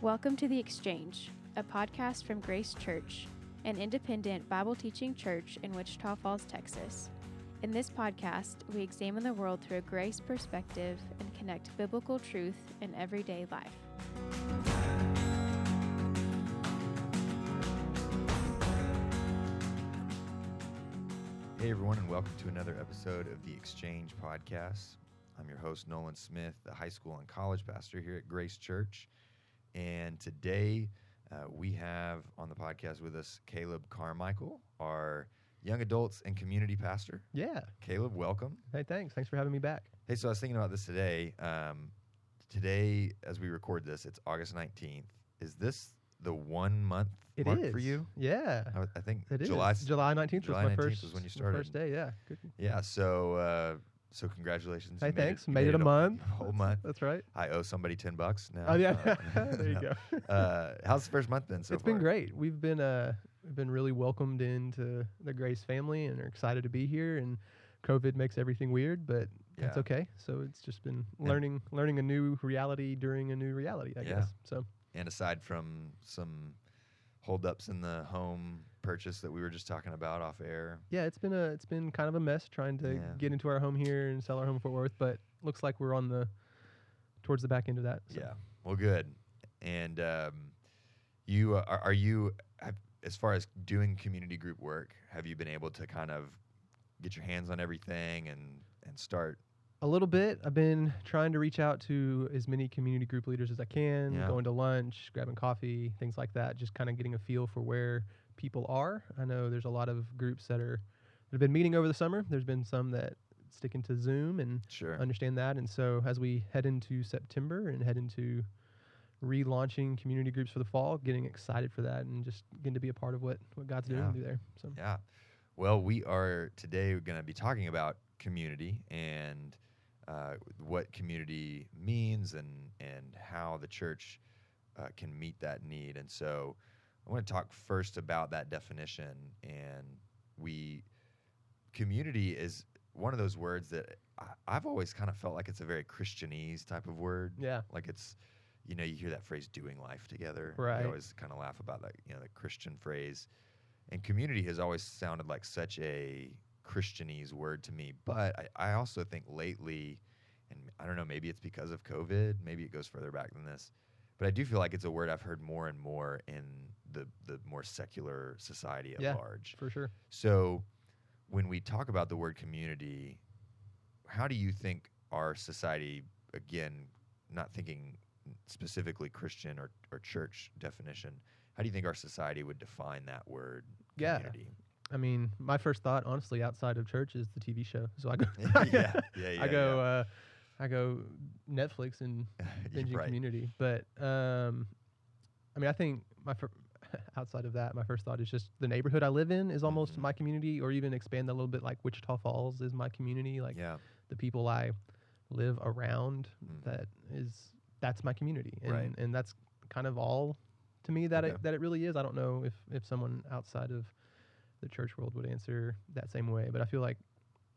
Welcome to The Exchange, a podcast from Grace Church, an independent Bible teaching church in Wichita Falls, Texas. In this podcast, we examine the world through a grace perspective and connect biblical truth in everyday life. Hey, everyone, and welcome to another episode of the Exchange Podcast. I'm your host, Nolan Smith, the high school and college pastor here at Grace Church. And today uh, we have on the podcast with us Caleb Carmichael, our young adults and community pastor. Yeah. Caleb, welcome. Hey, thanks. Thanks for having me back. Hey, so I was thinking about this today. Um, today, as we record this, it's August 19th. Is this the one month It mark is for you? Yeah. I, I think It is. July. July 19th July was my 19th first was when you started. First day, yeah. Good. Yeah, so uh, so congratulations. Hey, You made thanks. Made it a month. Whole month. That's right. I owe somebody ten bucks now. Oh yeah. Uh, there you go. uh, how's the first month been so it's far? been great. We've been uh we've been really welcomed into the Grace family and are excited to be here and COVID makes everything weird, but that's okay. So it's just been And- learning learning a new reality during a new reality, I Yeah. guess. So And aside from some holdups in the home purchase that we were just talking about off air, yeah, it's been a it's been kind of a mess trying to Yeah. get into our home here and sell our home in Fort Worth, but looks like we're on the towards the back end of that. So. yeah, well, good. And um, you uh, are, are you have, as far as doing community group work? Have you been able to kind of get your hands on everything and and start? A little bit. I've been trying to reach out to as many community group leaders as I can, Yeah. going to lunch, grabbing coffee, things like that, just kind of getting a feel for where people are. I know there's a lot of groups that are that have been meeting over the summer. There's been some that sticking to Zoom and Sure. understand that. And so as we head into September and head into relaunching community groups for the fall, getting excited for that and just getting to be a part of what what God's doing through there. So Yeah. Well, we are today going to be talking about community and uh, what community means and and how the church uh, can meet that need. And so, I want to talk first about that definition. And we community is one of those words that I, I've always kind of felt like it's a very Christianese type of word. yeah. Like it's, you know, you hear that phrase "doing life together." Right. We always kind of laugh about that, you know, the Christian phrase. And community has always sounded like such a Christianese word to me. But I, I also think lately, and I don't know, maybe it's because of COVID, maybe it goes further back than this. But I do feel like it's a word I've heard more and more in the the more secular society at Yeah. large. For sure. So, when we talk about the word community, how do you think our society, again, not thinking specifically Christian or, or church definition, how do you think our society would define that word Yeah. I mean, my first thought, honestly, outside of church, is the TV show. So I go, yeah, yeah, yeah. I go, uh, I go Netflix and yeah. binging right. Community. But um, I mean, I think my fir- outside of that, my first thought is just the neighborhood I live in is almost Mhm. my community, or even expand that a little bit, like Wichita Falls is my community. Like yeah, the people I live around, Mhm. that is that's my community, and Right. and that's kind of all to me that Okay. it that it really is. I don't know if if someone outside of the church world would answer that same way, but I feel like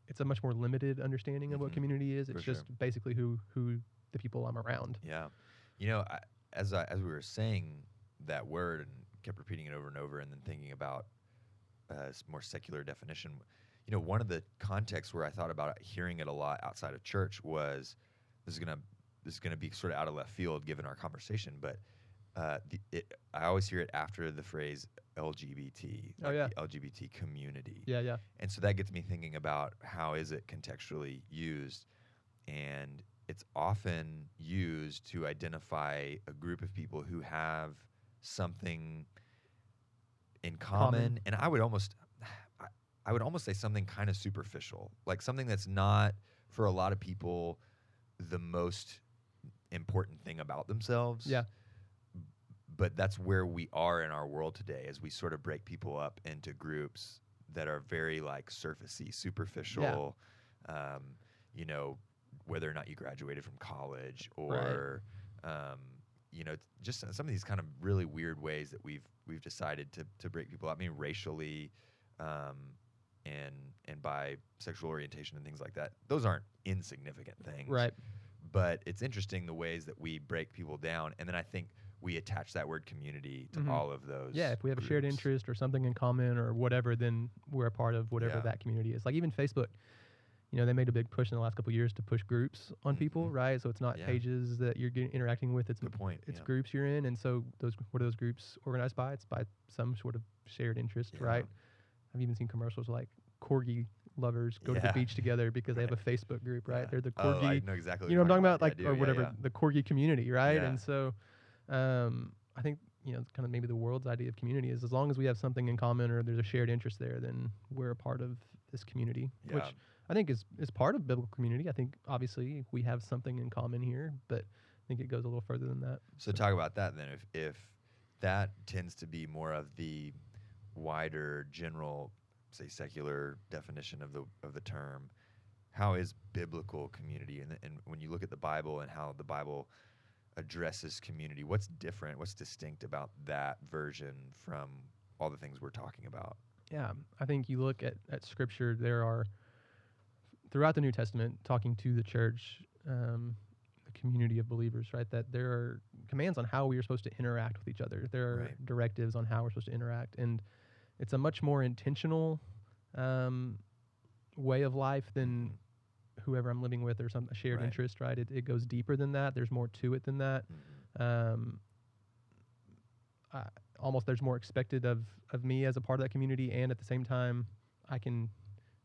it's a much more limited understanding of what Mhm. community is. For It's sure. just basically who who the people I'm around. yeah. You know, I, as I, as we were saying that word and kept repeating it over and over, and then thinking about uh, more secular definition, you know, one of the contexts where I thought about hearing it a lot outside of church was this is gonna this is gonna be sort of out of left field given our conversation, but uh, the, it, I always hear it after the phrase LGBT, Oh, yeah. the LGBT community, Yeah, yeah, and so that gets me thinking about how is it contextually used, and it's often used to identify a group of people who have something in common, Common. and I would almost, I, I would almost say something kind of superficial, like something that's not for a lot of people the most important thing about themselves. yeah, But that's where we are in our world today, as we sort of break people up into groups that are very like surfacey, superficial. Um, you know, whether or not you graduated from college or um, you know, just some of these kind of really weird ways that we've we've decided to to break people up. I mean, racially, um, and and by sexual orientation and things like that. Those aren't insignificant things, right. But it's interesting the ways that we break people down, and then I think we attach that word community to Mhm. all of those. Yeah, if we have a shared interest or something in common or whatever, then we're a part of whatever Yeah. that community is. Like even Facebook, you know, they made a big push in the last couple of years to push groups on people, Mhm. right? So it's not Yeah. pages that you're getting, interacting with; it's Good point. it's yeah. groups you're in. And so those what are those groups organized by? It's by some sort of shared interest, Yeah. right? I've even seen commercials like corgi lovers go to the beach together because they have a Facebook group, right? They're the Oh, I corgi know exactly. you know what I'm talking about, like or whatever the corgi community, right? And so, um, I think you know, kind of maybe the world's idea of community is as long as we have something in common or there's a shared interest there, then we're a part of this community, which I think is is part of biblical community. I think obviously we have something in common here, but I think it goes a little further than that. So talk about that then. If if that tends to be more of the wider general, say secular definition of the of the term, how is biblical community? And and when you look at the Bible and how the Bible addresses community, what's different? What's distinct about that version from all the things we're talking about? Yeah, I think you look at, at scripture, there are throughout the New Testament talking to the church, um, the community of believers, right? That there are commands on how we are supposed to interact with each other. There are Right. directives on how we're supposed to interact, and it's a much more intentional um, way of life than whoever I'm living with or some shared Right. interest, right? It, it goes deeper than that. There's more to it than that Mhm. um, I, almost there's more expected of of me as a part of that community, and at the same time, I can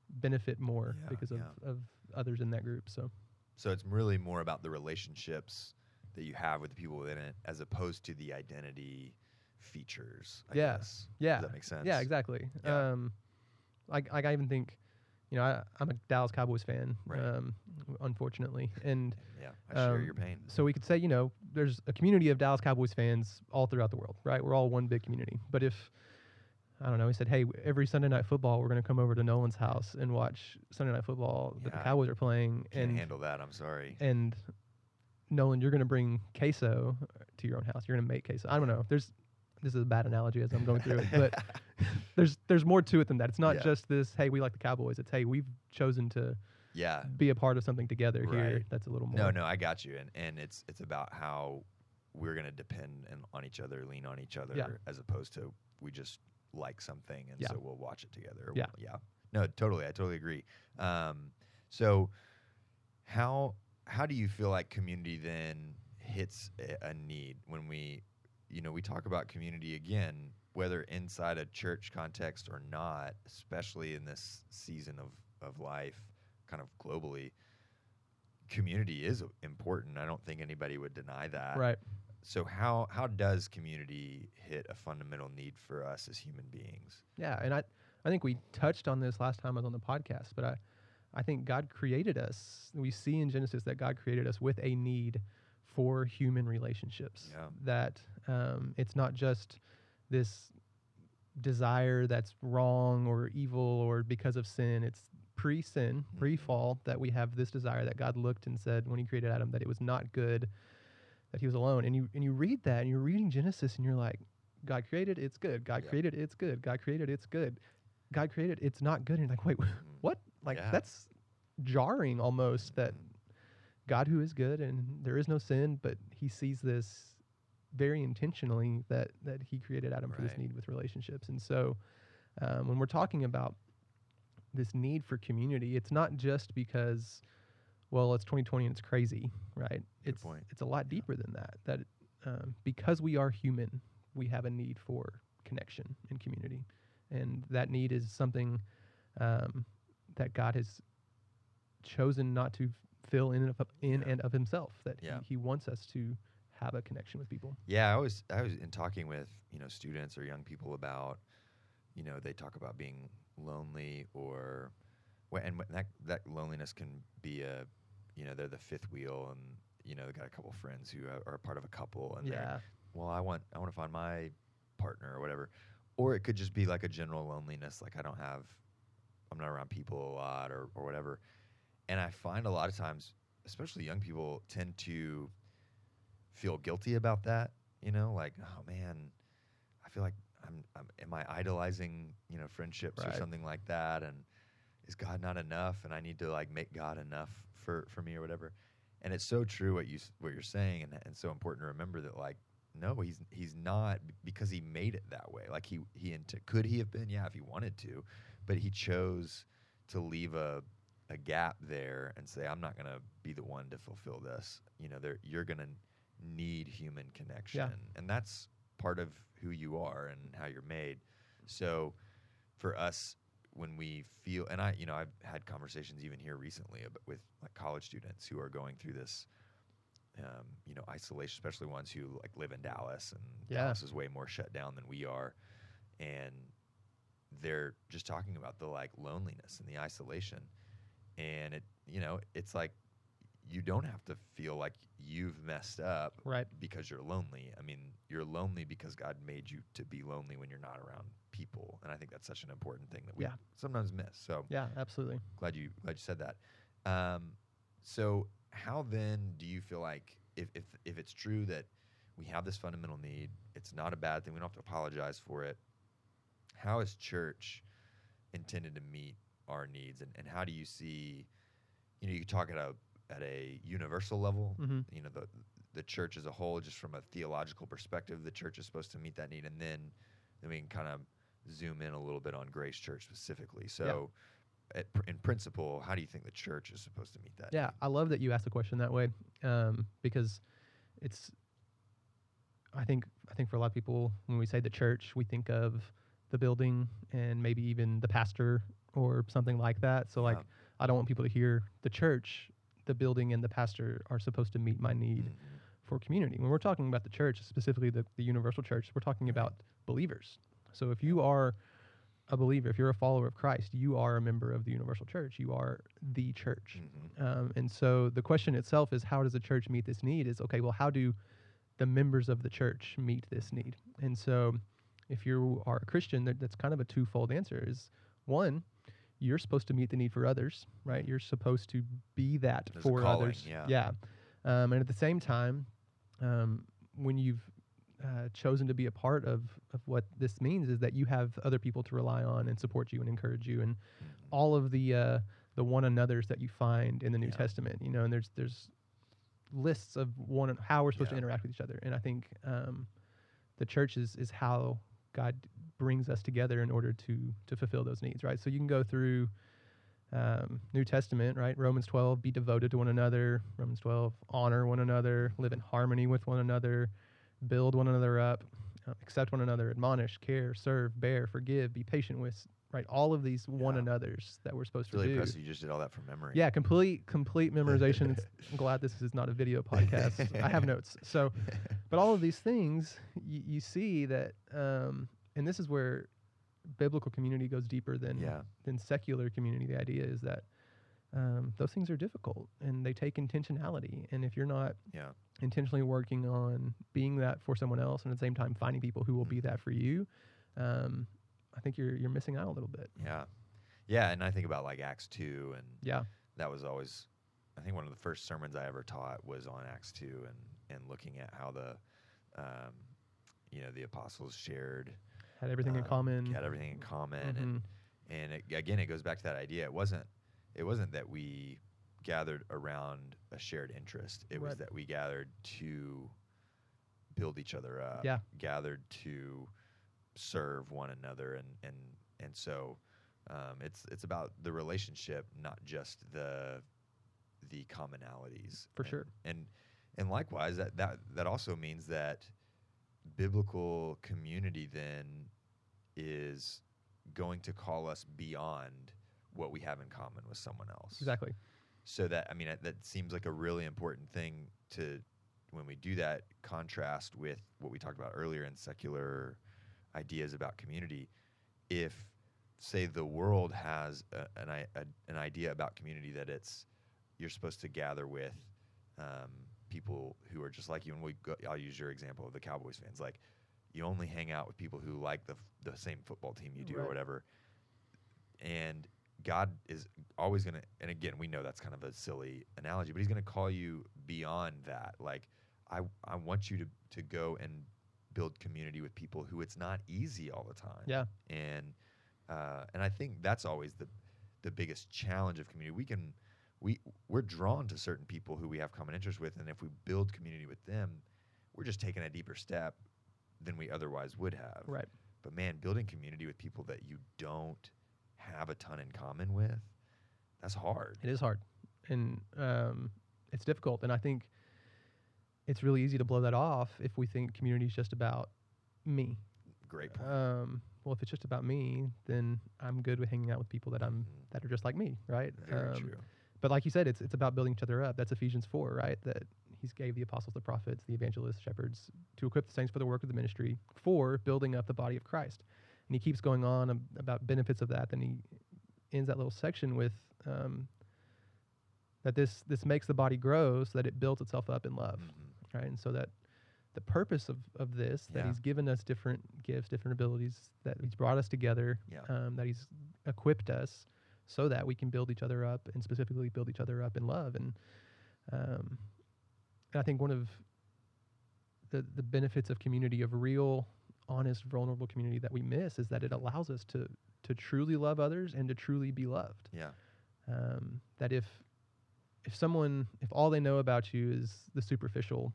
benefit more Yeah, because of, yeah. of others in that group. So So it's really more about the relationships that you have with the people within it, as opposed to the identity features. I Yeah. guess. yeah, Does that make sense? yeah, exactly. Yeah. Um, like like I even think, you know, I, I'm a Dallas Cowboys fan, Right. um, unfortunately, and Yeah, I share Um, your pain. so we could say, you know, there's a community of Dallas Cowboys fans all throughout the world, right? We're all one big community. But if I don't know, he said, "Hey, every Sunday night football, we're going to come over to Nolan's house and watch Sunday night football that the Cowboys are playing." Can't and handle that. I'm sorry. and Nolan, you're going to bring queso to your own house. You're going to make queso. I don't know. There's this is a bad analogy as I'm going through it, but there's there's more to it than that. It's not Yeah. just this. Hey, we like the Cowboys. It's hey, we've chosen to yeah. be a part of something together here. That's a little more. No, no, I got you. And and it's it's about how we're gonna depend and on each other, lean on each other, Yeah. as opposed to we just like something and Yeah. so we'll watch it together. Yeah. yeah. No, totally. I totally agree. Um, so how how do you feel like community then hits a, a need when we you know we talk about community again whether inside a church context or not especially in this season of of life kind of globally community is important i don't think anybody would deny that Right. So how how does community hit a fundamental need for us as human beings Yeah, and I I think we touched on this last time I was on the podcast, but I I think God created us. We see in Genesis that God created us with a need for human relationships. Yeah. That um, it's not just this desire that's wrong or evil or because of sin. It's pre-sin, Mhm. pre-fall that we have this desire that God looked and said when He created Adam that it was not good that he was alone. And you and you read that and you're reading Genesis and you're like, God created, it's good. God Yeah. created, it's good. God created, it's good. God created, it's not good. And you're like, wait, Mm. what? Like Yeah. that's jarring almost that Mhm. God who is good and there is no sin, but he sees this very intentionally that that he created Adam for this need with relationships. And so um, when we're talking about this need for community, it's not just because well, it's 2020 and it's crazy, right? Good it's point. it's a lot deeper than that. That um, because we are human, we have a need for connection and community, and that need is something um, that God has chosen not to fill in and of, in Yeah. and of Himself. That Yeah. he, he wants us to have a connection with people. Yeah, I was I was in talking with you know students or young people about you know they talk about being lonely or and that that loneliness can be a you know they're the fifth wheel and you know they got a couple friends who are, are part of a couple and Yeah, well I want I want to find my partner or whatever. Or it could just be like a general loneliness like I don't have I'm not around people a lot or or whatever. And I find a lot of times especially young people tend to feel guilty about that you know like oh man I feel like I'm, I'm am I idolizing you know friendships or something like that? And is God not enough and I need to like make God enough for for me or whatever and it's so true what you what you're saying and and so important to remember that like no, he's he's not because he made it that way. Like he he could he have been? Yeah, if he wanted to, but he chose to leave a a gap there and say, I'm not going to be the one to fulfill this. You know, there you're going to need human connection, and that's part of who you are and how you're made. So, for us, when we feel, and I, you know, I've had conversations even here recently about, with like college students who are going through this um, you know, isolation, especially ones who like live in Dallas, and Yeah. Dallas is way more shut down than we are, and they're just talking about the like loneliness and the isolation, and it, you know, it's like you don't have to feel like you've messed up Right. because you're lonely. I mean, you're lonely because God made you to be lonely when you're not around people, and I think that's such an important thing that we Yeah. sometimes miss. So Yeah, absolutely. glad you glad you said that. Um, so how then do you feel like if, if if it's true that we have this fundamental need, it's not a bad thing. We don't have to apologize for it. How is church intended to meet our needs, and, and how do you see? You know, you talk at a at a universal level. hmm You know, the the church as a whole, just from a theological perspective, the church is supposed to meet that need, and then then we can kind of zoom in a little bit on Grace Church specifically. So, at, in principle, how do you think the church is supposed to meet that? Yeah, need? I love that you asked the question that way um, because it's. I think I think for a lot of people, when we say the church, we think of the building and maybe even the pastor or something like that. So like, I don't want people to hear the church, the building, and the pastor are supposed to meet my need Mhm. for community. When we're talking about the church, specifically the, the universal church, we're talking about believers. So if you are a believer, if you're a follower of Christ, you are a member of the universal church. You are the church. Mhm. Um, and so the question itself is how does the church meet this need? Is okay, well, how do the members of the church meet this need? And so if you are a Christian, that, that's kind of a twofold answer is one, you're supposed to meet the need for others, right? You're supposed to be that There's for calling, others. yeah. Yeah. Um, and at the same time, um, when you've uh, chosen to be a part of, of what this means is that you have other people to rely on and support you and encourage you and Mhm. all of the uh, the one another's that you find in the New Yeah. Testament. You know, and there's there's lists of one how we're supposed Yeah. to interact with each other. And I think um, the church is is how God brings us together in order to to fulfill those needs. Right. So you can go through. Um, New Testament, right? Romans 12, be devoted to one another. Romans 12, honor one another, live in harmony with one another, build one another up, uh, accept one another, admonish, care, serve, bear, forgive, be patient with, right? All of these one Yeah. another's that we're supposed It's really to do. impressive. You just did all that from memory. Yeah, complete complete memorization. I'm glad this is not a video podcast. I have notes. So, but all of these things y- you see that, um, and this is where biblical community goes deeper than yeah. than secular community. The idea is that um, those things are difficult and they take intentionality. And if you're not Yeah. intentionally working on being that for someone else, and at the same time finding people who will be Mhm. that for you, um, I think you're you're missing out a little bit. Yeah. Yeah. And I think about like Acts 2, and Yeah. that was always, I think one of the first sermons I ever taught was on Acts 2 and, and looking at how the, um, you know, the apostles shared, Had everything in um, common. had everything in common. And, Mhm. and it, again, it goes back to that idea. It wasn't, it wasn't that we gathered around a shared interest. It was that we gathered to build each other up. Yeah. Gathered to serve one another, and and and so um, it's it's about the relationship, not just the the commonalities. For And- sure. And and likewise, that that that also means that biblical community then is going to call us beyond what we have in common with someone else. Exactly. So that I mean that- that seems like a really important thing to when we do that contrast with what we talked about earlier in secular ideas about community. If say the world has a, an i- a, an idea about community that it's you're supposed to gather with um, people who are just like you, and we go, I'll use your example of the Cowboys fans. Like you only hang out with people who like the the same football team you do or whatever. And God is always going to, and again, we know that's kind of a silly analogy, but He's going to call you beyond that. Like, I, I want you to, to go and build community with people who it's not easy all the time. Yeah. And, uh, and I think that's always the, the biggest challenge of community. We can, we, we're drawn to certain people who we have common interests with. And if we build community with them, we're just taking a deeper step than we otherwise would have. Right. But man, building community with people that you don't have a ton in common with, that's hard. It is hard, and um, it's difficult. And I think it's really easy to blow that off if we think community is just about me. Great point. Um, well, if it's just about me, then I'm good with hanging out with people that I'm Mhm. that are just like me, right? Very Um, true. But like you said, it's it's about building each other up. That's Ephesians four, right? That He's gave the apostles, the prophets, the evangelists, shepherds to equip the saints for the work of the ministry for building up the body of Christ. And he keeps going on ab- about benefits of that. Then he ends that little section with um, that this this makes the body grow so that it builds itself up in love, Mhm. right? And so that the purpose of, of this that he's given us different gifts, different abilities, that he's brought us together, Yeah. um, that he's equipped us so that we can build each other up and specifically build each other up in love. And um, and I think one of the the benefits of community of real, honest, vulnerable community that we miss is that it allows us to to truly love others and to truly be loved. Yeah. Um, that if if someone if all they know about you is the superficial,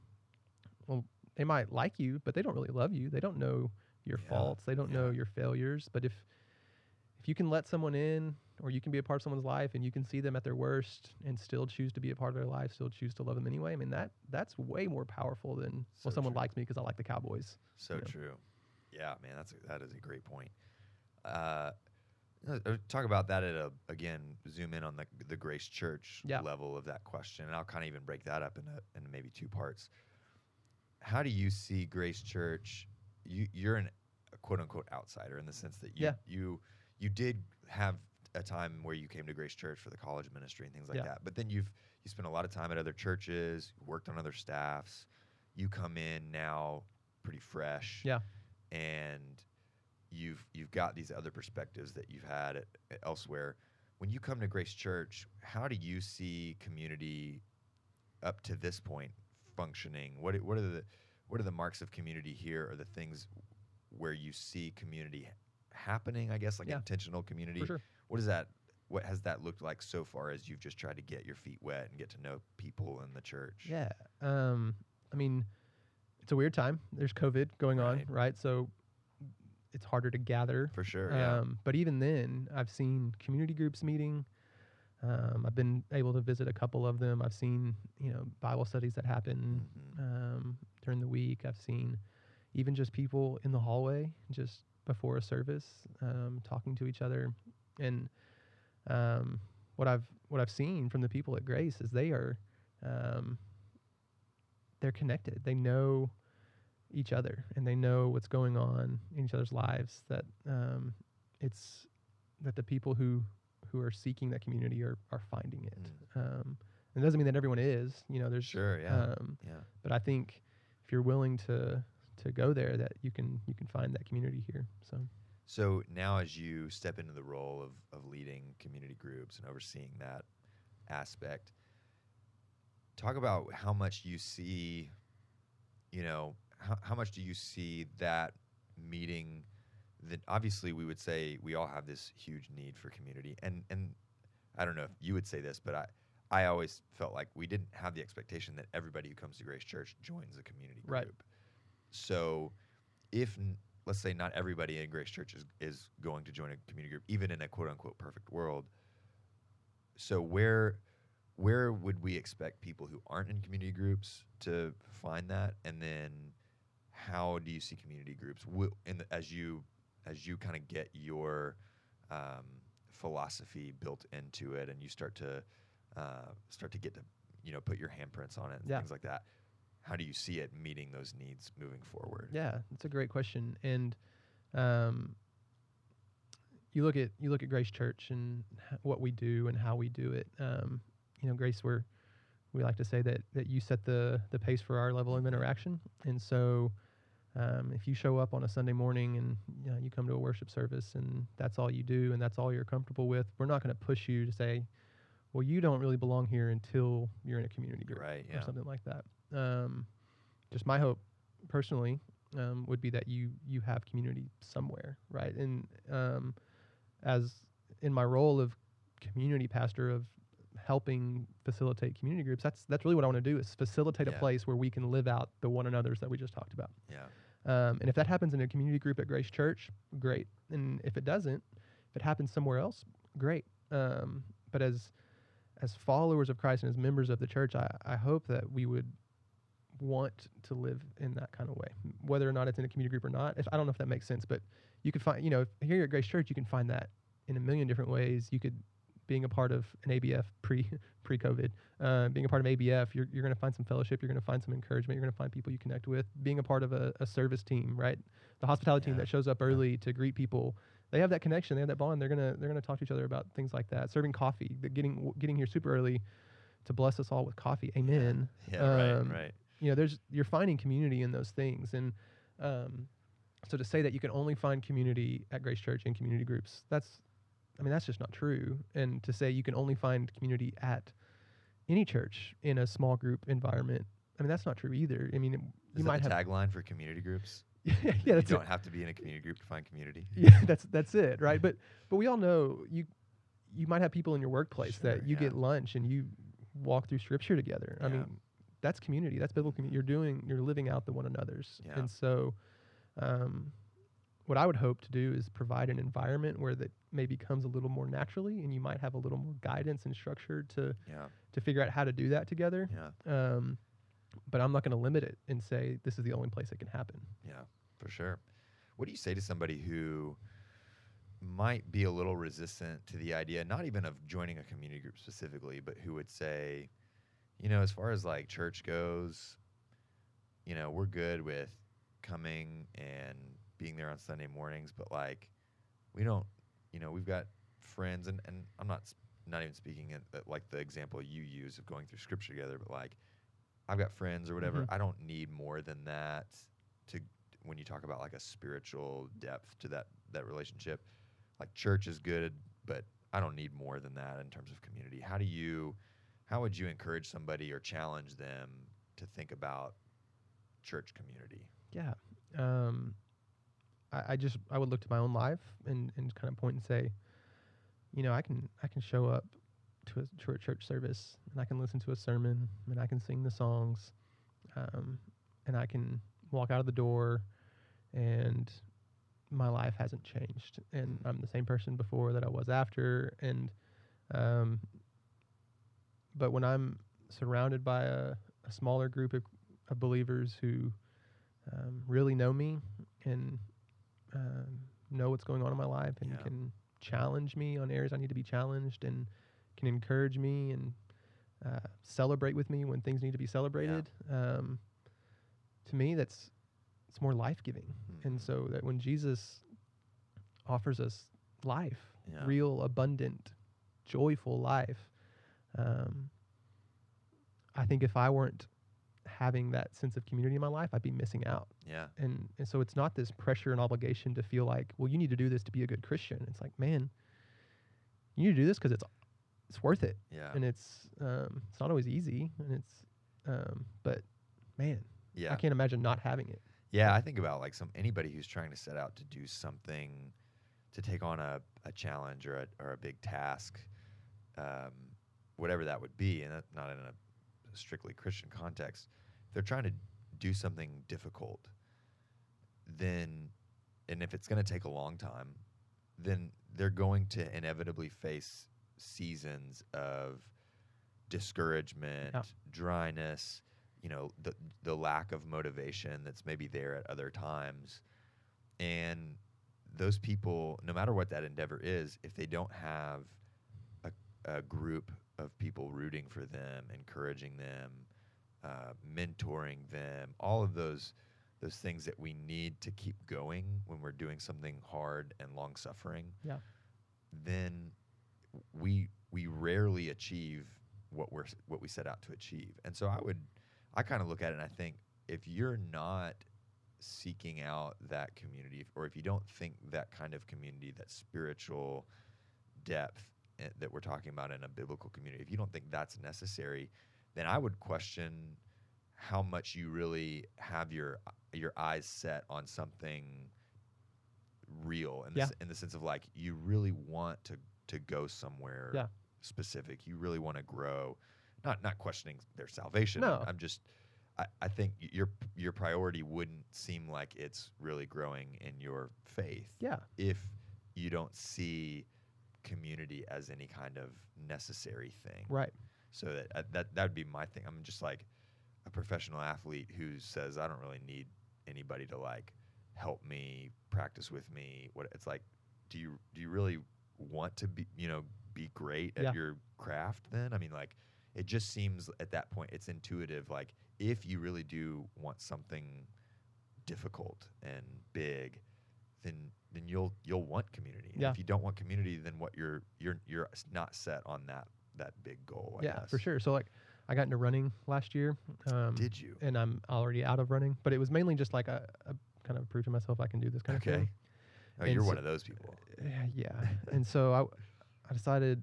well, they might like you, but they don't really love you. They don't know your Yeah, faults. They don't know your failures. But if if you can let someone in or you can be a part of someone's life and you can see them at their worst and still choose to be a part of their life, still choose to love them anyway, I mean that that's way more powerful than So well someone true. likes me because I like the Cowboys. So Yeah. true. Yeah, man, that's a, that is a great point. Uh, uh, talk about that at a again. Zoom in on the the Grace Church Yeah. level of that question, and I'll kind of even break that up into into maybe two parts. How do you see Grace Church? You you're an a quote unquote outsider in the sense that you Yeah. you you did have a time where you came to Grace Church for the college ministry and things like Yeah. that, but then you've you spent a lot of time at other churches, worked on other staffs. You come in now pretty fresh Yeah. And you've you've got these other perspectives that you've had at, at elsewhere. When you come to Grace Church, how do you see community up to this point functioning? What are- what are the what are the marks of community here? Or the things where you see community happening? I guess like Yeah. intentional community. Sure. What is that? What has that looked like so far as you've just tried to get your feet wet and get to know people in the church? Yeah. Um, I mean, it's a weird time. There's COVID going on, Right. right? So it's harder to gather. for sure. Yeah. Um, but even then, I've seen community groups meeting. Um, I've been able to visit a couple of them. I've seen, you know, Bible studies that happen Mhm. um, during the week. I've seen even just people in the hallway just before a service um, talking to each other. And um, what I've what I've seen from the people at Grace is they are um, they're connected. They know each other and they know what's going on in each other's lives. That um, it's that the people who who are seeking that community are are finding it. Um, and it doesn't mean that everyone is. You know, there's Sure. Yeah. um, yeah. but I think if you're willing to to go there, that you can you can find that community here. So So now, as you step into the role of, of leading community groups and overseeing that aspect, talk about how much you see, you know, how, how much do you see that meeting? That obviously we would say we all have this huge need for community, and and I don't know if you would say this, but I I always felt like we didn't have the expectation that everybody who comes to Grace Church joins a community group. Right. So if let's say not everybody in Grace Church is, is going to join a community group, even in a quote unquote perfect world. So where where would we expect people who aren't in community groups to find that? And then how do you see community groups in the, as you as you kind of get your um, philosophy built into it, and you start to uh, start to get to you know put your handprints on it and Yeah. things like that. How do you see it meeting those needs moving forward? yeah, it's a great question. And um, you look at you look at Grace Church and what we do and how we do it. Um, you know, Grace, we're we like to say that that you set the the pace for our level of interaction. And so, um, if you show up on a Sunday morning and you, know, you come to a worship service and that's all you do and that's all you're comfortable with, we're not going to push you to say, well, you don't really belong here until you're in a community group Right. or something like that. Um, just my hope, personally, um, would be that you you have community somewhere, right? And um, as in my role of community pastor of helping facilitate community groups. That's that's really what I want to do is facilitate Yeah. a place where we can live out the one another's that we just talked about. Yeah. Um, and if that happens in a community group at Grace Church, great. And if it doesn't, if it happens somewhere else, great. Um, but as as followers of Christ and as members of the church, I, I hope that we would want to live in that kind of way, whether or not it's in a community group or not. If I don't know if that makes sense, but you could find, you know, here at Grace Church, you can find that in a million different ways. You could being a part of an ABF pre pre COVID, uh, being a part of ABF, you're you're going to find some fellowship. You're going to find some encouragement. You're going to find people you connect with. Being a part of a, a service team, right? The hospitality team that shows up Yeah. early to greet people. They have that connection. They have that bond. They're gonna they're gonna talk to each other about things like that. Serving coffee, getting getting here super early to bless us all with coffee. Amen. Yeah. Um, right. Right. You know, there's you're finding community in those things, and um, so to say that you can only find community at Grace Church in community groups, that's I mean that's just not true. And to say you can only find community at any church in a small group environment, I mean that's not true either. I mean, it, you might have tagline for community groups? yeah, you that's it. don't have to be in a community group to find community. Yeah, that's that's it, right? But but we all know you you might have people in your workplace Sure, that you yeah. get lunch and you walk through scripture together. I mean, that's community. That's biblical community. You're doing you're living out the one another's. Yeah. And so um what I would hope to do is provide an environment where that maybe comes a little more naturally and you might have a little more guidance and structure to Yeah. to figure out how to do that together. Yeah. Um but I'm not going to limit it and say this is the only place it can happen. Yeah, for sure. What do you say to somebody who might be a little resistant to the idea, not even of joining a community group specifically, but who would say, you know, as far as like church goes, you know, we're good with coming and being there on Sunday mornings, but like we don't, you know, we've got friends and, and I'm not not even speaking at, at like the example you use of going through scripture together, but like I've got friends or whatever. Mhm. I don't need more than that to when you talk about like a spiritual depth to that that relationship. Like church is good, but I don't need more than that in terms of community. How do you how would you encourage somebody or challenge them to think about church community? Yeah. Um, I, I just I would look to my own life and, and kind of point and say, you know, I can I can show up to a, a church service and I can listen to a sermon and I can sing the songs, um, and I can walk out of the door, and my life hasn't changed. And I'm the same person before that I was after and um, but when I'm surrounded by a, a smaller group of, of believers who um, really know me and um, know what's going on in my life and Yeah. can challenge me on areas I need to be challenged and can encourage me and uh, celebrate with me when things need to be celebrated. Um, to me, that's it's more life giving, and Mhm. so that when Jesus offers us life, Yeah. real, abundant, joyful life, um, I think if I weren't having that sense of community in my life, I'd be missing out. Yeah. And and so it's not this pressure and obligation to feel like, well, you need to do this to be a good Christian. It's like, man, you need to do this because it's it's worth it, Yeah. and it's um, it's not always easy, and it's um, but man, yeah. I can't imagine not having it. Yeah, I think about like some anybody who's trying to set out to do something, to take on a, a challenge or a or a big task, um, whatever that would be, and that, not in a strictly Christian context. If they're trying to do something difficult, then, and if it's going to take a long time, then they're going to inevitably face seasons of discouragement, Yeah. dryness, you know, the the lack of motivation that's maybe there at other times. And those people, no matter what that endeavor is, if they don't have a, a group of people rooting for them, encouraging them, uh, mentoring them, all of those those things that we need to keep going when we're doing something hard and long suffering, Yeah. then we we rarely achieve what we're what we set out to achieve. And so I would I kind of look at it and I think if you're not seeking out that community or if you don't think that kind of community, that spiritual depth Eh, that we're talking about in a biblical community, if you don't think that's necessary, then I would question how much you really have your your eyes set on something real in the, Yeah. in the sense of like you really want to to go somewhere Yeah. specific. You really want to grow, not not questioning their salvation. No. I'm just. I, I think your your priority wouldn't seem like it's really growing in your faith Yeah. if you don't see community as any kind of necessary thing. Right. So that uh, that that would be my thing. I'm just like a professional athlete who says I don't really need anybody to like help me practice with me. What it's like, do you do you really want to be you know be great at Yeah. your craft? Then I mean like it just seems at that point it's intuitive. Like if you really do want something difficult and big, then then you'll you'll want community. And Yeah. If you don't want community, then what you're you're you're not set on that that big goal. I yeah, guess. for sure. So like, I got into running last year. Um, Did you? and I'm already out of running, but it was mainly just like a, a kind of prove to myself I can do this kind of Okay. thing. Oh, And you're so- one of those people. Uh, Yeah. and so I, I decided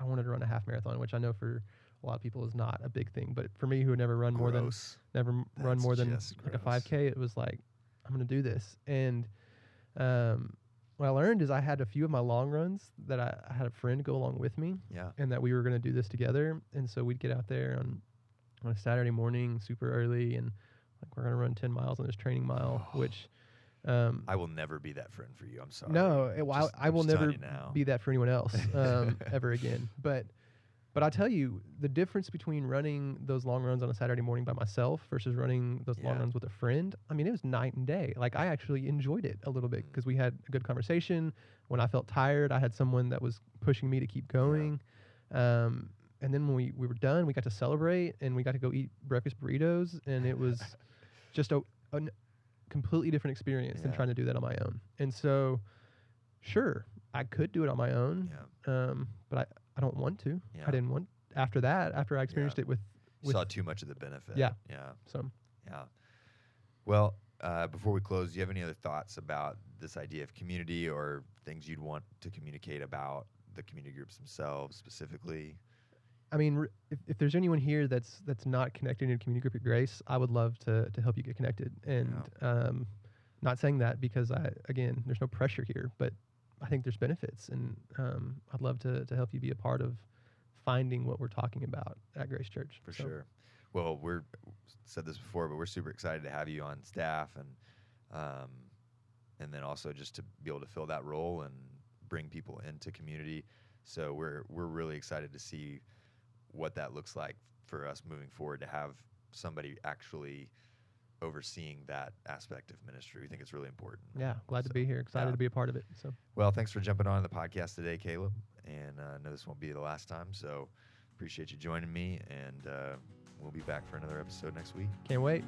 I wanted to run a half marathon, which I know for a lot of people is not a big thing, but for me who had never run more than never m- run more than like a 5k, it was like I'm going to do this. And um what I learned is I had a few of my long runs that I, I had a friend go along with me Yeah. and that we were going to do this together. And so we'd get out there on on a Saturday morning, super early, and like we're going to run 10 miles on this training mile, which um, I will never be that friend for you. I'm sorry. no, it, well, Just- I, I will never be that for anyone else um, ever again. But but I tell you, the difference between running those long runs on a Saturday morning by myself versus running those long runs with a friend, I mean, it was night and day. Like I actually enjoyed it a little bit Mm. because we had a good conversation. When I felt tired, I had someone that was pushing me to keep going. Um, and then when we, we were done, we got to celebrate and we got to go eat breakfast burritos, and it was just a, a completely different experience than trying to do that on my own. And so, sure, I could do it on my own, Yeah. um, but I, I don't want to. Yeah. I didn't want after that. After I experienced it with You with saw too much of the benefit. Yeah. Yeah. some. Yeah. Well, uh, before we close, do you have any other thoughts about this idea of community or things you'd want to communicate about the community groups themselves specifically? I mean, r- if, if there's anyone here that's that's not connected in a community group at Grace, I would love to to help you get connected. And um, not saying that because I again, there's no pressure here, but I think there's benefits, and um, I'd love to to help you be a part of finding what we're talking about at Grace Church. For So, sure. Well, we're said this before, but we're super excited to have you on staff and um, and then also just to be able to fill that role and bring people into community. So we're we're really excited to see what that looks like for us moving forward to have somebody actually overseeing that aspect of ministry. We think it's really important. Yeah, glad to be here. Excited yeah. to be a part of it. So Well, thanks for jumping on the podcast today, Caleb. And uh, I know this won't be the last time, so appreciate you joining me. And uh, we'll be back for another episode next week. can't wait.